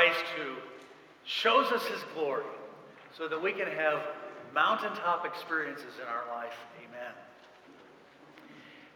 Christ who shows us his glory so that we can have mountaintop experiences in our life. Amen.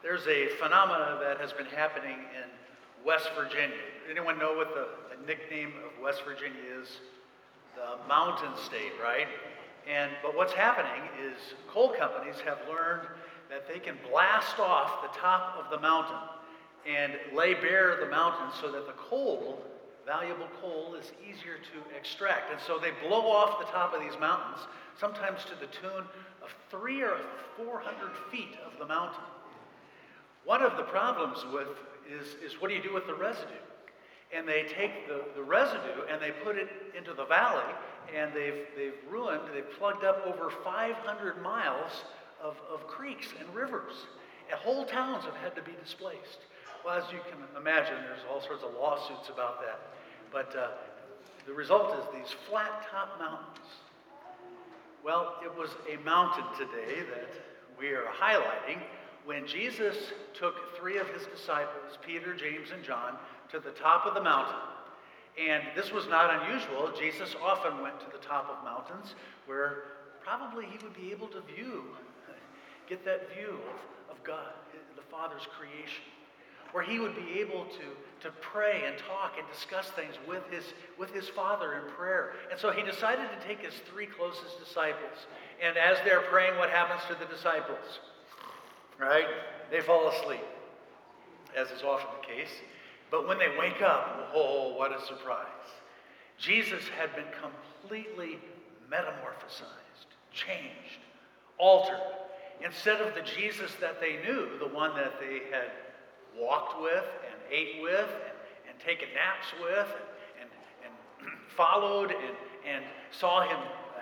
There's a phenomena that has been happening in West Virginia. Anyone know what the, the nickname of West Virginia is? The mountain state, right? And but what's happening is coal companies have learned that they can blast off the top of the mountain and lay bare the mountain so that the coal, valuable coal, is easier to extract. And so they blow off the top of these mountains, sometimes to the tune of three or four hundred feet of the mountain. One of the problems with is, is what do you do with the residue? And they take the, the residue and they put it into the valley, and they've, they've ruined, they've plugged up over 500 miles of, of creeks and rivers. And whole towns have had to be displaced. Well, as you can imagine, there's all sorts of lawsuits about that. But uh, the result is these flat top mountains. Well, it was a mountain today that we are highlighting when Jesus took three of his disciples, Peter, James, and John, to the top of the mountain. And this was not unusual. Jesus often went to the top of mountains where probably he would be able to view, get that view of, of God, the Father's creation, where he would be able to, to pray and talk and discuss things with his, with his Father in prayer. And so he decided to take his three closest disciples. And as they're praying, what happens to the disciples? right? They fall asleep, as is often the case. But when they wake up, oh, what a surprise. Jesus had been completely metamorphosized, changed, altered. Instead of the Jesus that they knew, the one that they had walked with and ate with and, and taken naps with and, and, and followed and, and saw him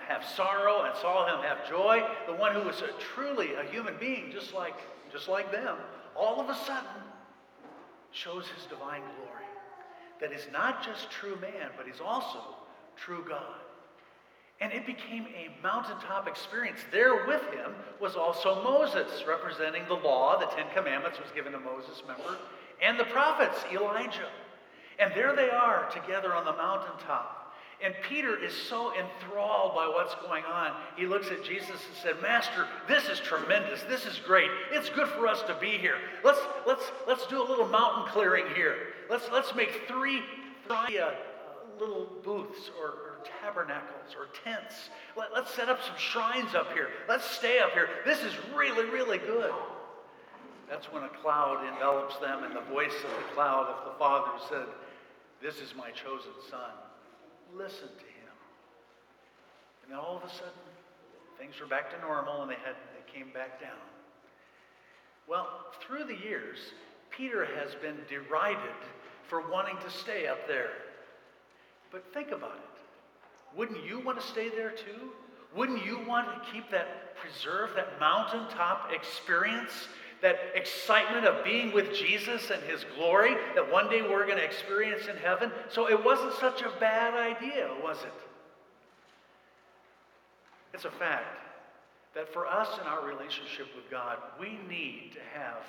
have sorrow and saw him have joy, the one who was a, truly a human being, just like, just like them, all of a sudden shows his divine glory. That is not just true man, but he's also true God. And it became a mountaintop experience. There with him was also Moses, representing the law. The Ten Commandments was given to Moses, remember? And the prophets, Elijah. And there they are together on the mountaintop. And Peter is so enthralled by what's going on. He looks at Jesus and said, Master, this is tremendous. This is great. It's good for us to be here. Let's, let's, let's do a little mountain clearing here. Let's, let's make three, three uh, little booths or, or tabernacles or tents. Let, let's set up some shrines up here. Let's stay up here. This is really, really good. That's when a cloud envelops them, and the voice of the cloud of the Father said, This is my chosen Son listen to him. And then all of a sudden, things were back to normal and they, had, they came back down. Well, through the years, Peter has been derided for wanting to stay up there. But think about it. Wouldn't you want to stay there too? Wouldn't you want to keep that, preserve that mountaintop experience that excitement of being with Jesus and his glory that one day we're going to experience in heaven. So it wasn't such a bad idea, was it? It's a fact that for us in our relationship with God, we need to have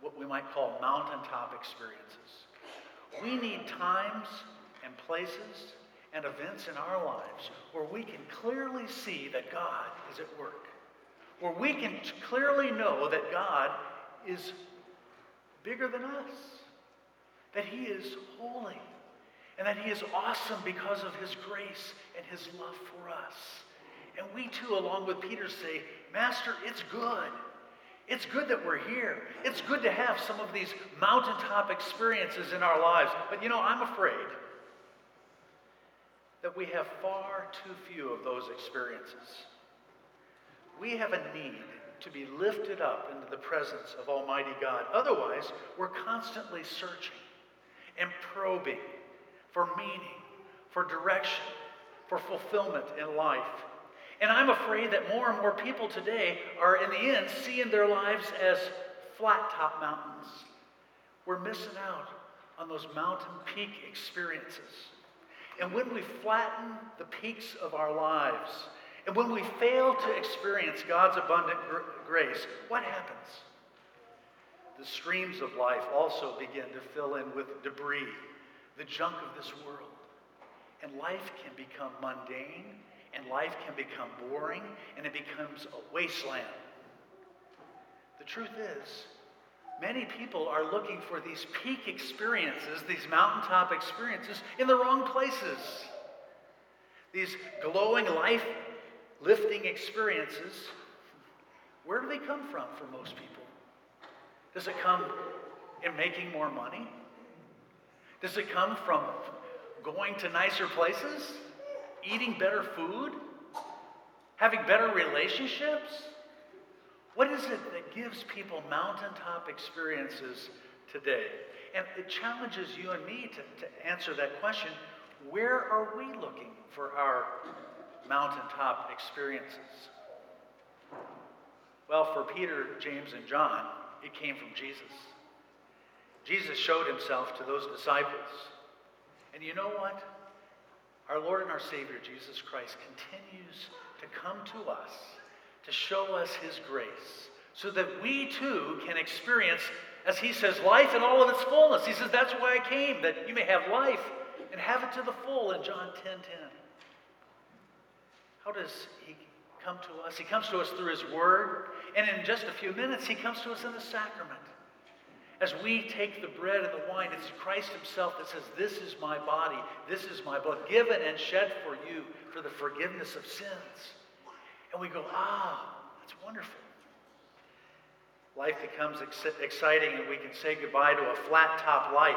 what we might call mountaintop experiences. We need times and places and events in our lives where we can clearly see that God is at work where we can clearly know that God is bigger than us, that He is holy, and that He is awesome because of His grace and His love for us. And we too, along with Peter, say, Master, it's good. It's good that we're here. It's good to have some of these mountaintop experiences in our lives. But you know, I'm afraid that we have far too few of those experiences we have a need to be lifted up into the presence of Almighty God. Otherwise, we're constantly searching and probing for meaning, for direction, for fulfillment in life. And I'm afraid that more and more people today are, in the end, seeing their lives as flat top mountains. We're missing out on those mountain peak experiences. And when we flatten the peaks of our lives, and when we fail to experience God's abundant gr- grace, what happens? The streams of life also begin to fill in with debris, the junk of this world. and life can become mundane, and life can become boring, and it becomes a wasteland. The truth is, many people are looking for these peak experiences, these mountaintop experiences, in the wrong places. These glowing, life lifting experiences, where do they come from for most people? Does it come in making more money? Does it come from going to nicer places? Eating better food? Having better relationships? What is it that gives people mountaintop experiences today? And it challenges you and me to, to answer that question where are we looking for our mountaintop experiences? Well, for Peter, James, and John, it came from Jesus. Jesus showed himself to those disciples. And you know what? Our Lord and our Savior, Jesus Christ, continues to come to us to show us his grace so that we too can experience, as he says, life in all of its fullness. He says, That's why I came, that you may have life and have it to the full in John 10 10. How does he come to us? He comes to us through his word, and in just a few minutes, he comes to us in the sacrament. As we take the bread and the wine, it's Christ Himself that says, This is my body, this is my blood, given and shed for you for the forgiveness of sins. And we go, Ah, that's wonderful. Life becomes ex- exciting, and we can say goodbye to a flat top life.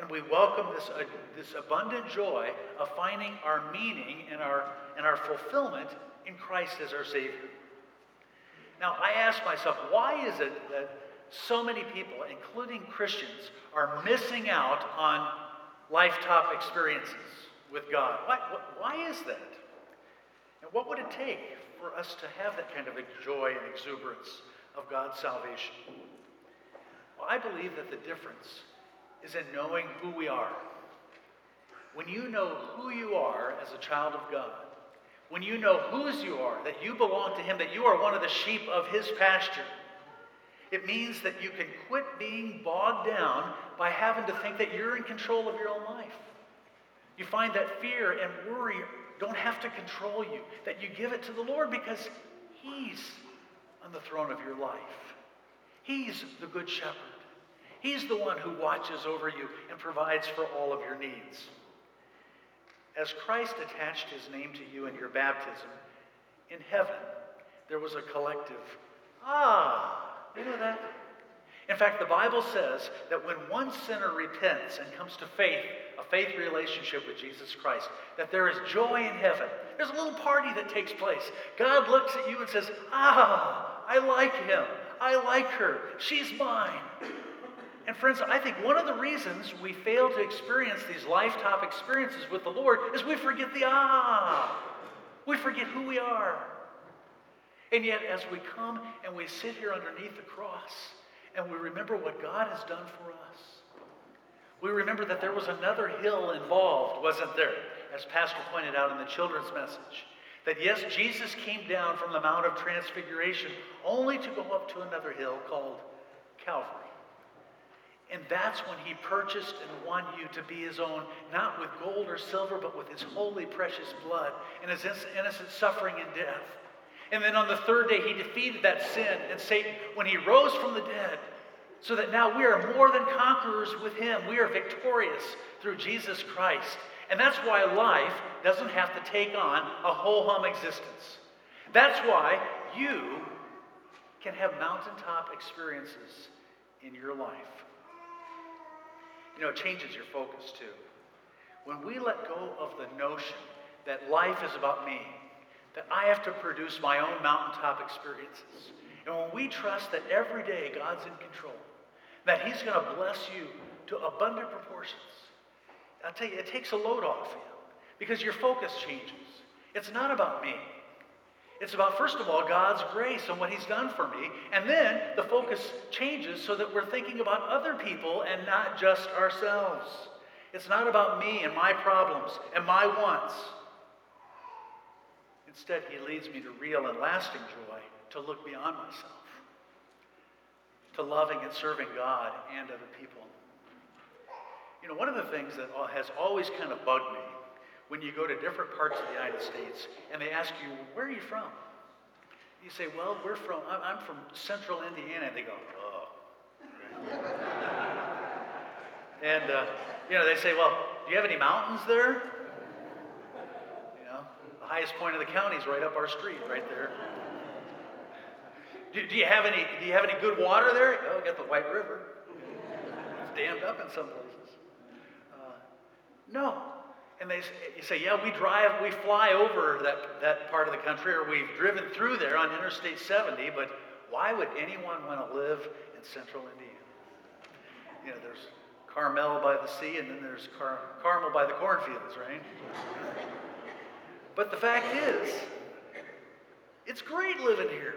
And we welcome this, uh, this abundant joy of finding our meaning and our, and our fulfillment in Christ as our Savior. Now, I ask myself, why is it that so many people, including Christians, are missing out on lifetime experiences with God. Why, why is that? And what would it take for us to have that kind of joy and exuberance of God's salvation? Well, I believe that the difference is in knowing who we are. When you know who you are as a child of God, when you know whose you are, that you belong to Him, that you are one of the sheep of His pasture, it means that you can quit being bogged down by having to think that you're in control of your own life. You find that fear and worry don't have to control you, that you give it to the Lord because He's on the throne of your life. He's the Good Shepherd. He's the one who watches over you and provides for all of your needs. As Christ attached his name to you in your baptism, in heaven, there was a collective, ah, you know that? In fact, the Bible says that when one sinner repents and comes to faith, a faith relationship with Jesus Christ, that there is joy in heaven. There's a little party that takes place. God looks at you and says, Ah, I like him. I like her. She's mine. And friends, I think one of the reasons we fail to experience these lifetime experiences with the Lord is we forget the ah. We forget who we are. And yet, as we come and we sit here underneath the cross and we remember what God has done for us, we remember that there was another hill involved, wasn't there? As Pastor pointed out in the children's message. That yes, Jesus came down from the Mount of Transfiguration only to go up to another hill called Calvary. And that's when he purchased and won you to be his own, not with gold or silver, but with his holy, precious blood and his innocent suffering and death. And then on the third day, he defeated that sin and Satan when he rose from the dead, so that now we are more than conquerors with him. We are victorious through Jesus Christ. And that's why life doesn't have to take on a whole hum existence. That's why you can have mountaintop experiences in your life. You know, it changes your focus too. When we let go of the notion that life is about me, that I have to produce my own mountaintop experiences. And when we trust that every day God's in control, that He's going to bless you to abundant proportions, I'll tell you, it takes a load off you because your focus changes. It's not about me. It's about, first of all, God's grace and what He's done for me. And then the focus changes so that we're thinking about other people and not just ourselves. It's not about me and my problems and my wants. Instead, he leads me to real and lasting joy, to look beyond myself, to loving and serving God and other people. You know, one of the things that has always kind of bugged me when you go to different parts of the United States and they ask you, where are you from? You say, well, we're from, I'm from central Indiana. And they go, oh. and, uh, you know, they say, well, do you have any mountains there? Highest point of the county is right up our street, right there. Do, do, you have any, do you have any good water there? Oh, got the White River. It's dammed up in some places. Uh, no. And they you say, yeah, we drive, we fly over that, that part of the country, or we've driven through there on Interstate 70, but why would anyone want to live in central Indiana? You know, there's Carmel by the sea, and then there's Car- Carmel by the cornfields, right? But the fact is, it's great living here.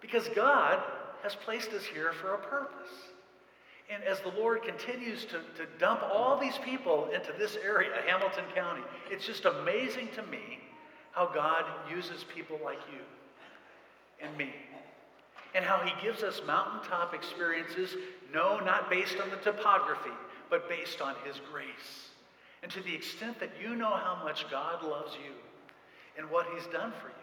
Because God has placed us here for a purpose. And as the Lord continues to, to dump all these people into this area, Hamilton County, it's just amazing to me how God uses people like you and me. And how he gives us mountaintop experiences, no, not based on the topography, but based on his grace. And to the extent that you know how much God loves you and what he's done for you,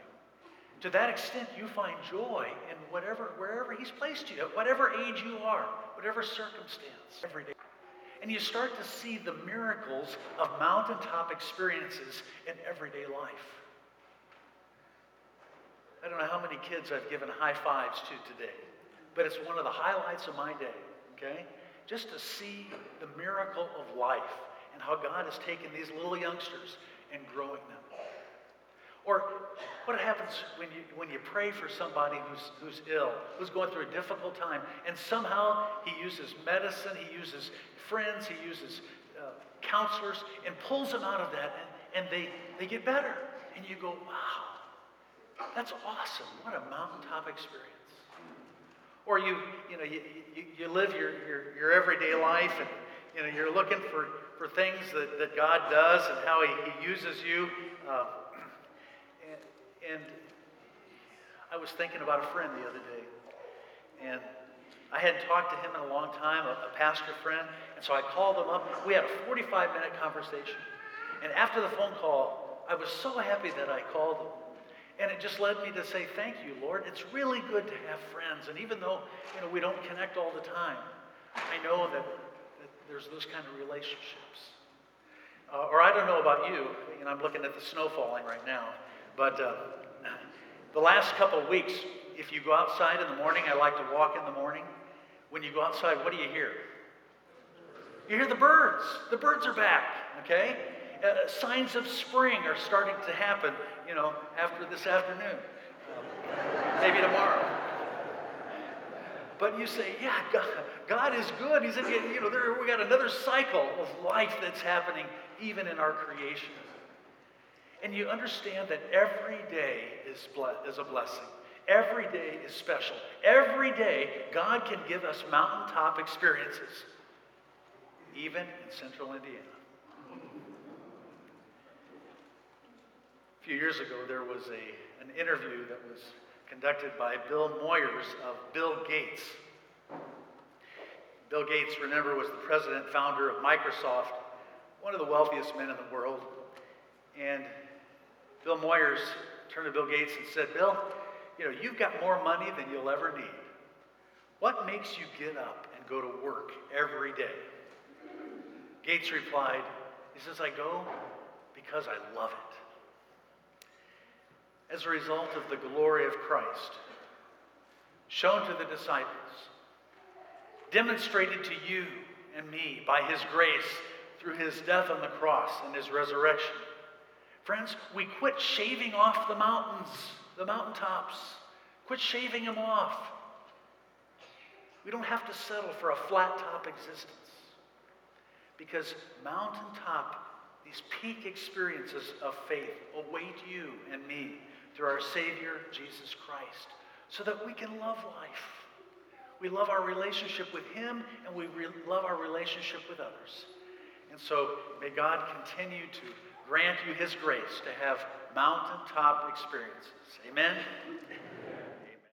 to that extent, you find joy in whatever, wherever He's placed you, at whatever age you are, whatever circumstance, every day. And you start to see the miracles of mountaintop experiences in everyday life. I don't know how many kids I've given high fives to today, but it's one of the highlights of my day, okay? Just to see the miracle of life and how God has taken these little youngsters and growing them. Or what happens when you, when you pray for somebody who's, who's ill, who's going through a difficult time, and somehow he uses medicine, he uses friends, he uses uh, counselors, and pulls them out of that, and, and they, they get better. And you go, wow, that's awesome. What a mountaintop experience. Or you, you know, you, you, you live your, your, your everyday life and you know, you're looking for, for things that, that God does and how He, he uses you. Uh, and I was thinking about a friend the other day. And I hadn't talked to him in a long time, a, a pastor friend. And so I called him up. We had a 45 minute conversation. And after the phone call, I was so happy that I called him. And it just led me to say, Thank you, Lord. It's really good to have friends. And even though you know, we don't connect all the time, I know that, that there's those kind of relationships. Uh, or I don't know about you, and I'm looking at the snow falling right now. But uh, the last couple of weeks, if you go outside in the morning, I like to walk in the morning. When you go outside, what do you hear? You hear the birds. The birds are back, okay? Uh, signs of spring are starting to happen, you know, after this afternoon, um, maybe tomorrow. But you say, yeah, God, God is good. He's in, you know, there, we got another cycle of life that's happening even in our creation. And you understand that every day is, is a blessing. Every day is special. Every day, God can give us mountaintop experiences, even in central Indiana. A few years ago, there was a, an interview that was conducted by Bill Moyers of Bill Gates. Bill Gates, remember, was the president founder of Microsoft, one of the wealthiest men in the world. And Bill Moyers turned to Bill Gates and said, Bill, you know, you've got more money than you'll ever need. What makes you get up and go to work every day? Gates replied, he says, I go because I love it. As a result of the glory of Christ, shown to the disciples, demonstrated to you and me by his grace through his death on the cross and his resurrection, Friends, we quit shaving off the mountains, the mountaintops. Quit shaving them off. We don't have to settle for a flat top existence. Because mountaintop, these peak experiences of faith await you and me through our Savior, Jesus Christ, so that we can love life. We love our relationship with Him and we re- love our relationship with others. And so may God continue to grant you his grace to have mountaintop experiences. Amen?